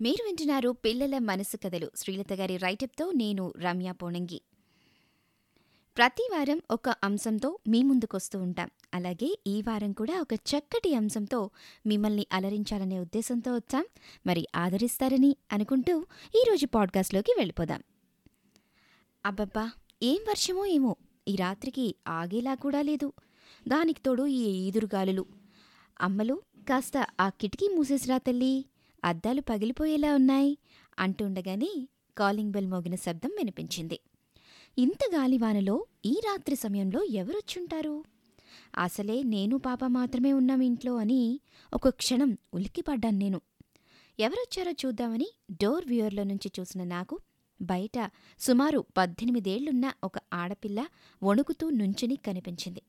మీరు వింటున్నారు పిల్లల మనసు కథలు. శ్రీలత గారి రైటప్తో నేను రమ్య పోణంగి. ప్రతి వారం ఒక అంశంతో మీ ముందుకొస్తూ ఉంటాం. అలాగే ఈ వారం కూడా ఒక చక్కటి అంశంతో మిమ్మల్ని అలరించాలనే ఉద్దేశంతో వచ్చాం. మరి ఆదరిస్తారని అనుకుంటూ ఈరోజు పాడ్కాస్ట్లోకి వెళ్ళిపోదాం. అబ్బబ్బా! ఏం వర్షమో ఏమో. ఈ రాత్రికి ఆగేలా కూడా లేదు. దానికి తోడు ఈ ఈదురుగాలులు. అమ్మలు కాస్త ఆ కిటికీ మూసేసిరా తల్లి. అద్దాలు పగిలిపోయేలా ఉన్నాయి అంటుండగానే కాలింగ్ బెల్ మోగిన శబ్దం వినిపించింది. ఇంత గాలివానలో ఈ రాత్రి సమయంలో ఎవరొచ్చుంటారు? అసలే నేను పాప మాత్రమే ఉన్నాం ఇంట్లో అని ఒక క్షణం ఉలిక్కిపడ్డాను నేను. ఎవరొచ్చారో చూద్దామని డోర్ వ్యూయర్లో నుంచి చూసిన నాకు బయట సుమారు పద్దెనిమిదేళ్ళున్న ఒక ఆడపిల్ల వణుకుతూ నుంచుని కనిపించింది.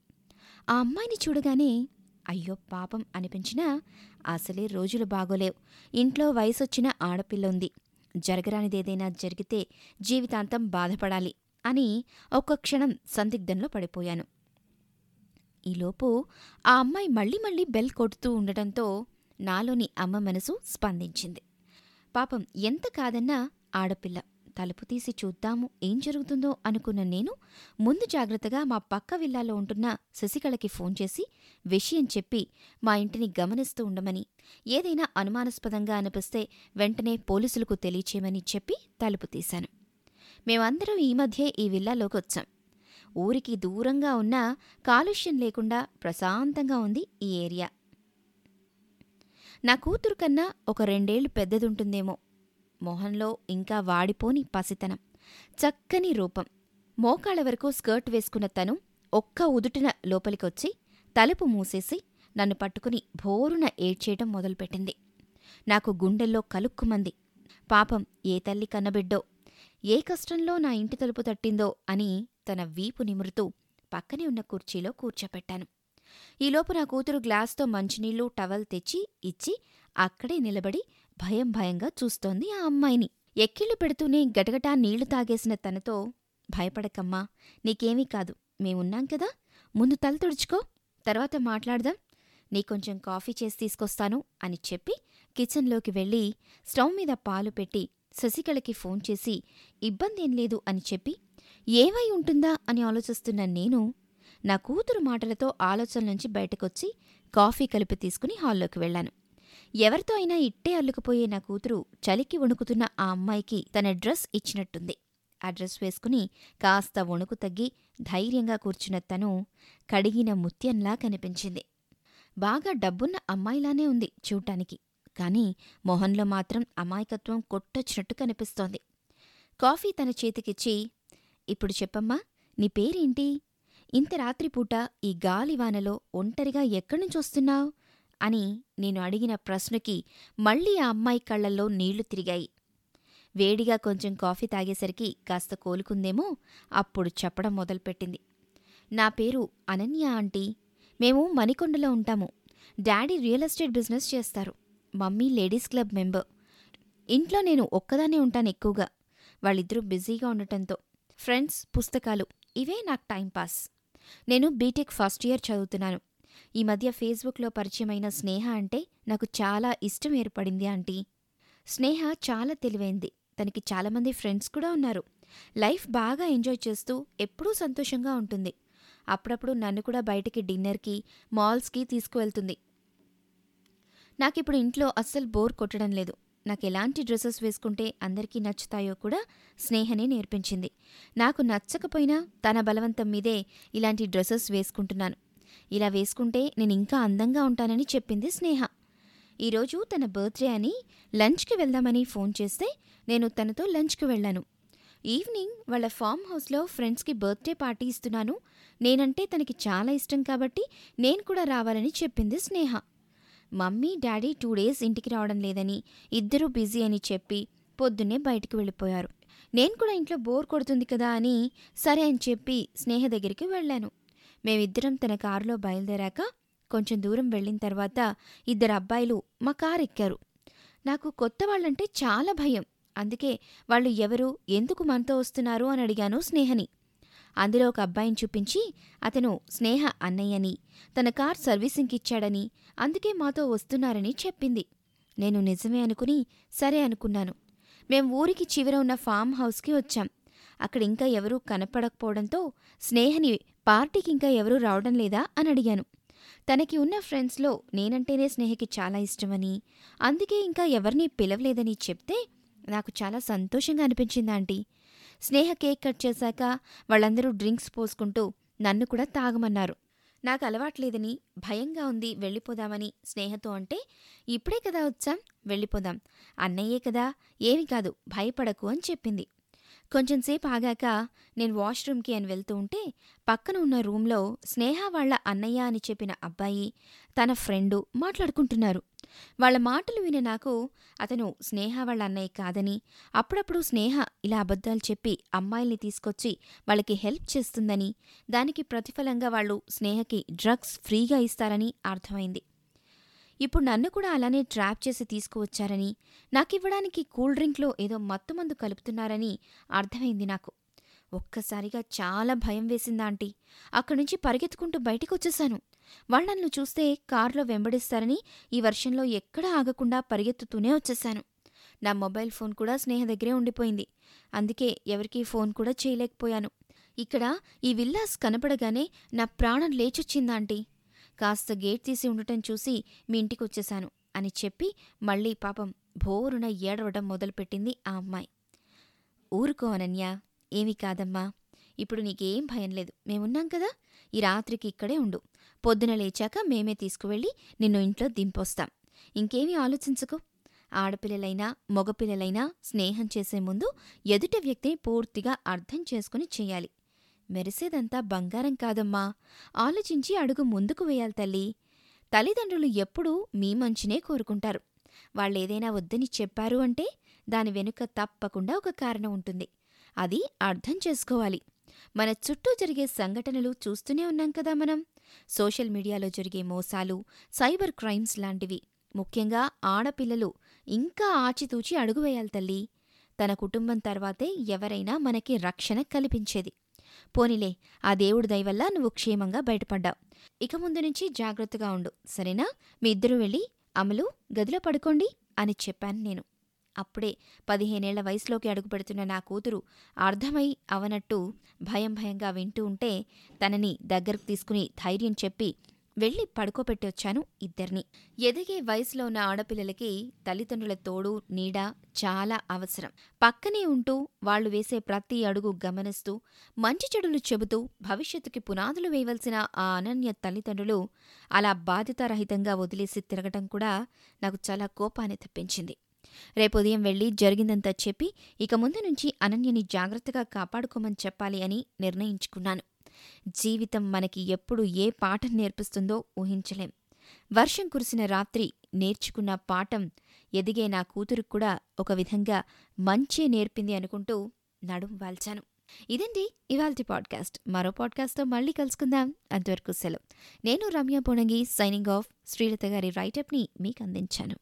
ఆ అమ్మాయిని చూడగానే అయ్యో పాపం అనిపించినా అసలే రోజులు బాగోలేవు. ఇంట్లో వయసొచ్చిన ఆడపిల్ల ఉంది జరగరానిదేదైనా జరిగితే జీవితాంతం బాధపడాలి అని ఒక్క క్షణం సందిగ్ధంలో పడిపోయాను. ఈలోపు ఆ అమ్మాయి మళ్ళీ మళ్ళీ బెల్ కొడుతూ ఉండటంతో నాలోని అమ్మ మనసు స్పందించింది. పాపం ఎంత కాదన్నా ఆడపిల్ల తలుపు తీసి చూద్దాము ఏం జరుగుతుందో అనుకున్న నేను ముందు జాగ్రత్తగా మా పక్క విల్లాలో ఉంటున్న శశికళకి ఫోన్ చేసి విషయం చెప్పి మా ఇంటిని గమనిస్తూ ఉండమని ఏదైనా అనుమానాస్పదంగా అనిపిస్తే వెంటనే పోలీసులకు తెలియచేయమని చెప్పి తలుపు తీశాను. మేమందరం ఈ మధ్యే ఈ విల్లాలోకి వచ్చాం. ఊరికి దూరంగా ఉన్నా కాలుష్యం లేకుండా ప్రశాంతంగా ఉంది ఈ ఏరియా. నా కూతురు కన్నా ఒక రెండేళ్ళు పెద్దదుంటుందేమో మొహంలో ఇంకా వాడిపోని పసితనం. చక్కని రూపం. మోకాళ్ళ వరకు స్కర్ట్ వేసుకున్న తను ఒక్క ఉదుటిన లోపలికొచ్చి తలుపు మూసేసి నన్ను పట్టుకుని భోరున ఏడ్చేయటం మొదలుపెట్టింది. నాకు గుండెల్లో కలుక్కుమంది. పాపం ఏ తల్లి కన్నబిడ్డో ఏ కష్టంలో నా ఇంటి తలుపు తట్టిందో అని తన వీపు నిమురుతూ పక్కనే ఉన్న కుర్చీలో కూర్చోపెట్టాను. ఈలోపు నా కూతురు గ్లాస్తో మంచినీళ్ళు టవల్ తెచ్చి ఇచ్చి అక్కడే నిలబడి భయం భయంగా చూస్తోంది ఆ అమ్మాయిని. ఎక్కిళ్ళు పెడుతూనే గటగటా నీళ్ళు తాగేసిన తనతో భయపడకమ్మా నీకేమీ కాదు మేమున్నాం కదా ముందు తల తుడుచుకో తర్వాత మాట్లాడదాం నీ కొంచెం కాఫీ చేసి తీసుకొస్తాను అని చెప్పి కిచెన్లోకి వెళ్ళి స్టవ్ మీద పాలు పెట్టి శశికళకి ఫోన్ చేసి ఇబ్బంది ఏం లేదు అని చెప్పి ఏమై ఉంటుందా అని ఆలోచిస్తున్న నేను నా కూతురు మాటలతో ఆలోచన నుంచి బయటకొచ్చి కాఫీ కలిపి తీసుకుని హాల్లోకి వెళ్ళాను. ఎవరితో అయినా ఇట్టే అల్లుకుపోయే నా కూతురు చలికి వణుకుతున్న ఆ అమ్మాయికి తన డ్రెస్ ఇచ్చినట్టుంది. ఆ డ్రెస్ వేసుకుని కాస్త వణుకు తగ్గి ధైర్యంగా కూర్చున్న తను కడిగిన ముత్యంలా కనిపించింది. బాగా డబ్బున్న అమ్మాయిలానే ఉంది చూడటానికి కాని మొహంలో మాత్రం అమాయకత్వం కొట్టొచ్చినట్టు కనిపిస్తోంది. కాఫీ తన చేతికిచ్చి ఇప్పుడు చెప్పమ్మా నీ పేరేంటి? ఇంత రాత్రిపూట ఈ గాలివానలో ఒంటరిగా ఎక్కడ్నుంచొస్తున్నావు అని నేను అడిగిన ప్రశ్నకి మళ్ళీ ఆ అమ్మాయి కళ్ళల్లో నీళ్ళు తిరిగాయి. వేడిగా కొంచెం కాఫీ తాగేసరికి కాస్త కోలుకుందేమో అప్పుడు చెప్పడం మొదలుపెట్టింది. నా పేరు అనన్య ఆంటీ. మేము మణికొండలో ఉంటాము. డాడీ రియల్ ఎస్టేట్ బిజినెస్ చేస్తారు. Mummy ladies club member. ఇంట్లో నేను ఒక్కదానే ఉంటాను ఎక్కువగా. వాళ్ళిద్దరూ బిజీగా ఉండటంతో. ఫ్రెండ్స్ పుస్తకాలు. ఇవే నాకు టైంపాస్ నేను బీటెక్ ఫస్ట్ ఇయర్ చదువుతున్నాను. ఈ మధ్య ఫేస్బుక్లో పరిచయమైన స్నేహ అంటే నాకు చాలా ఇష్టం ఏర్పడింది ఆంటీ. స్నేహ చాలా తెలివైంది. తనకి చాలామంది ఫ్రెండ్స్ కూడా ఉన్నారు. లైఫ్ బాగా ఎంజాయ్ చేస్తూ ఎప్పుడూ సంతోషంగా ఉంటుంది. అప్పుడప్పుడు నన్ను కూడా బయటికి డిన్నర్కి మాల్స్కి తీసుకువెళ్తుంది. నాకిప్పుడు ఇంట్లో అస్సలు బోర్ కొట్టడం లేదు. నాకు ఎలాంటి డ్రెస్సెస్ వేసుకుంటే అందరికీ నచ్చుతాయో కూడా స్నేహనే నేర్పించింది. నాకు నచ్చకపోయినా తన బలవంతం మీదే ఇలాంటి డ్రెస్సెస్ వేసుకుంటున్నాను. ఇలా వేసుకుంటే నేను ఇంకా అందంగా ఉంటానని చెప్పింది స్నేహ. ఈరోజు తన బర్త్డే అని లంచ్కి వెళ్దామని ఫోన్ చేస్తే నేను తనతో లంచ్కి వెళ్ళాను. ఈవినింగ్ వాళ్ళ ఫామ్ హౌస్లో ఫ్రెండ్స్కి బర్త్డే పార్టీ ఇస్తున్నాను. నేనంటే తనకి చాలా ఇష్టం కాబట్టి నేను కూడా రావాలని చెప్పింది Sneha. Mummy daddy two days ఇంటికి రావడం లేదని ఇద్దరూ బిజీ అని చెప్పి పొద్దున్నే బయటికి వెళ్ళిపోయారు. నేను కూడా ఇంట్లో బోర్ కొడుతుంది కదా అని సరే అని చెప్పి స్నేహ దగ్గరికి వెళ్ళాను. మేమిద్దరం తన కారులో బయలుదేరాక కొంచెం దూరం వెళ్ళిన తర్వాత ఇద్దరు అబ్బాయిలు మా కారు ఎక్కారు నాకు కొత్త వాళ్ళంటే చాలా భయం. అందుకే వాళ్ళు ఎవరు ఎందుకు మనతో వస్తున్నారు అని అడిగాను స్నేహని. అందులో ఒక అబ్బాయిని చూపించి అతను స్నేహ అన్నయ్యని తన కార్ సర్వీసింగ్కి ఇచ్చాడని అందుకే మాతో వస్తున్నారని చెప్పింది. నేను నిజమే అనుకుని సరే అనుకున్నాను. మేం ఊరికి చివర ఉన్న ఫామ్ హౌస్కి వచ్చాం. అక్కడ ఇంకా ఎవరూ కనపడకపోవడంతో స్నేహని పార్టీకి ఇంకా ఎవరూ రావడం లేదా అని అడిగాను. తనకి ఉన్న ఫ్రెండ్స్లో నేనంటేనే స్నేహకి చాలా ఇష్టమని అందుకే ఇంకా ఎవరిని పిలవలేదని చెప్తే నాకు చాలా సంతోషంగా అనిపించింది ఆంటీ. స్నేహ కేక్ కట్ చేశాక వాళ్ళందరూ డ్రింక్స్ పోసుకుంటూ నన్ను కూడా తాగమన్నారు. నాకు అలవాట్లేదని భయంగా ఉంది వెళ్ళిపోదామని స్నేహతో అంటే ఇప్పుడే కదా వచ్చాం వెళ్ళిపోదాం. అన్నయ్యే కదా ఏమి కాదు భయపడకు అని చెప్పింది. కొంచెంసేపు ఆగాక నేను వాష్రూమ్కి అని వెళ్తూ ఉంటే పక్కన ఉన్న రూంలో స్నేహ వాళ్ళ అన్నయ్య అని చెప్పిన అబ్బాయి తన ఫ్రెండు మాట్లాడుకుంటున్నారు. వాళ్ళ మాటలు విని నాకు అతను స్నేహ వాళ్ళ అన్నయ్య కాదని అప్పుడప్పుడు స్నేహ ఇలా అబద్ధాలు చెప్పి అమ్మాయిల్ని తీసుకొచ్చి వాళ్ళకి హెల్ప్ చేస్తుందని దానికి ప్రతిఫలంగా వాళ్ళు స్నేహకి డ్రగ్స్ ఫ్రీగా ఇస్తారని అర్థమైంది. ఇప్పుడు నన్ను కూడా అలానే ట్రాప్ చేసి తీసుకువచ్చారని నాకివ్వడానికి కూల్ డ్రింక్లో ఏదో మత్తుమందు కలుపుతున్నారని అర్థమైంది నాకు. ఒక్కసారిగా చాలా భయం వేసిందా ఆంటీ. అక్కడి నుంచి పరిగెత్తుకుంటూ బయటికి వచ్చేశాను వాళ్ళు నన్ను చూస్తే కారులో వెంబడిస్తారని ఈ వర్షంలో ఎక్కడా ఆగకుండా పరిగెత్తుతూనే వచ్చేశాను నా మొబైల్ ఫోన్ కూడా స్నేహ దగ్గరే ఉండిపోయింది. అందుకే ఎవరికీ ఫోన్ కూడా చేయలేకపోయాను. ఇక్కడ ఈ విల్లాస్ కనపడగానే నా ప్రాణం లేచొచ్చిందాంటీ కాస్త గేట్ తీసి ఉండటం చూసి మీ ఇంటికొచ్చేశాను అని చెప్పి మళ్ళీ పాపం భోరున ఏడవడం మొదలుపెట్టింది ఆ అమ్మాయి. ఊరుకో అనన్య ఏమీ కాదమ్మా. ఇప్పుడు నీకేం భయం లేదు. మేమున్నాం కదా. ఈ రాత్రికి ఇక్కడే ఉండు. పొద్దున లేచాక మేమే తీసుకువెళ్ళి నిన్ను ఇంట్లో దింపొస్తాం. ఇంకేమీ ఆలోచించుకో. ఆడపిల్లలైనా మగపిల్లలైనా స్నేహం చేసే ముందు ఎదుటి వ్యక్తిని పూర్తిగా అర్థం చేసుకుని చెయ్యాలి మెరిసేదంతా బంగారం కాదమ్మా. ఆలోచించి అడుగు ముందుకు వేయాలి తల్లి. తల్లిదండ్రులు ఎప్పుడూ మీ మంచినే కోరుకుంటారు. వాళ్ళేదైనా వద్దని చెప్పారు అంటే దాని వెనుక తప్పకుండా ఒక కారణం ఉంటుంది. అది అర్థం చేసుకోవాలి. మన చుట్టూ జరిగే సంఘటనలు చూస్తూనే ఉన్నాం కదా మనం. సోషల్ మీడియాలో జరిగే మోసాలు సైబర్ క్రైమ్స్ లాంటివి. ముఖ్యంగా ఆడపిల్లలు ఇంకా ఆచితూచి అడుగువేయాలి తల్లి. తన కుటుంబం తర్వాతే ఎవరైనా మనకి రక్షణ కల్పించేది. పోనిలే ఆ దేవుడి దయవల్ల నువ్వు క్షేమంగా బయటపడ్డావు. ఇక ముందు నుంచి జాగ్రత్తగా ఉండు సరేనా? మీ ఇద్దరు వెళ్ళి అమలు గదిలో పడుకోండి అని చెప్పాను నేను. అప్పుడే పదిహేనేళ్ళ వయసులోకి అడుగుపెడుతున్న నా కూతురు అర్థమై అవనట్టు భయం భయంగా వింటూ ఉంటే తనని దగ్గరకు తీసుకుని ధైర్యం చెప్పి వెళ్ళి పడుకోపెట్టి వచ్చాను ఇద్దరిని. ఎదిగే వయసులో ఉన్న ఆడపిల్లలకి తల్లిదండ్రుల తోడు నీడ చాలా అవసరం. పక్కనే ఉంటూ వాళ్ళు వేసే ప్రతి అడుగు గమనిస్తూ మంచి చెడులు చెబుతూ భవిష్యత్తుకి పునాదులు వేయవలసిన ఆ అనన్య తల్లిదండ్రులు అలా బాధ్యతారహితంగా వదిలేసి తిరగటం కూడా నాకు చాలా కోపాన్ని తెప్పించింది. రేపు ఉదయం వెళ్ళి జరిగిందంతా చెప్పి ఇక ముందు నుంచి అనన్యని జాగ్రత్తగా కాపాడుకోమని చెప్పాలి అని నిర్ణయించుకున్నాను. జీవితం మనకి ఎప్పుడు ఏ పాఠం నేర్పిస్తుందో ఊహించలేం. వర్షం కురిసిన రాత్రి నేర్చుకున్న పాఠం ఎదిగే నా కూతురు కూడా ఒక విధంగా మంచి నేర్పింది అనుకుంటూ నడుం వాల్చాను. ఇదండి ఇవాల్టి పాడ్కాస్ట్. మరో పాడ్కాస్ట్తో మళ్ళీ కలుసుకుందాం. అంతవరకు సెలవు. నేను రమ్య పొణంగి సైనింగ్ ఆఫ్ శ్రీలత గారి రైటప్ని మీకు అందించాను.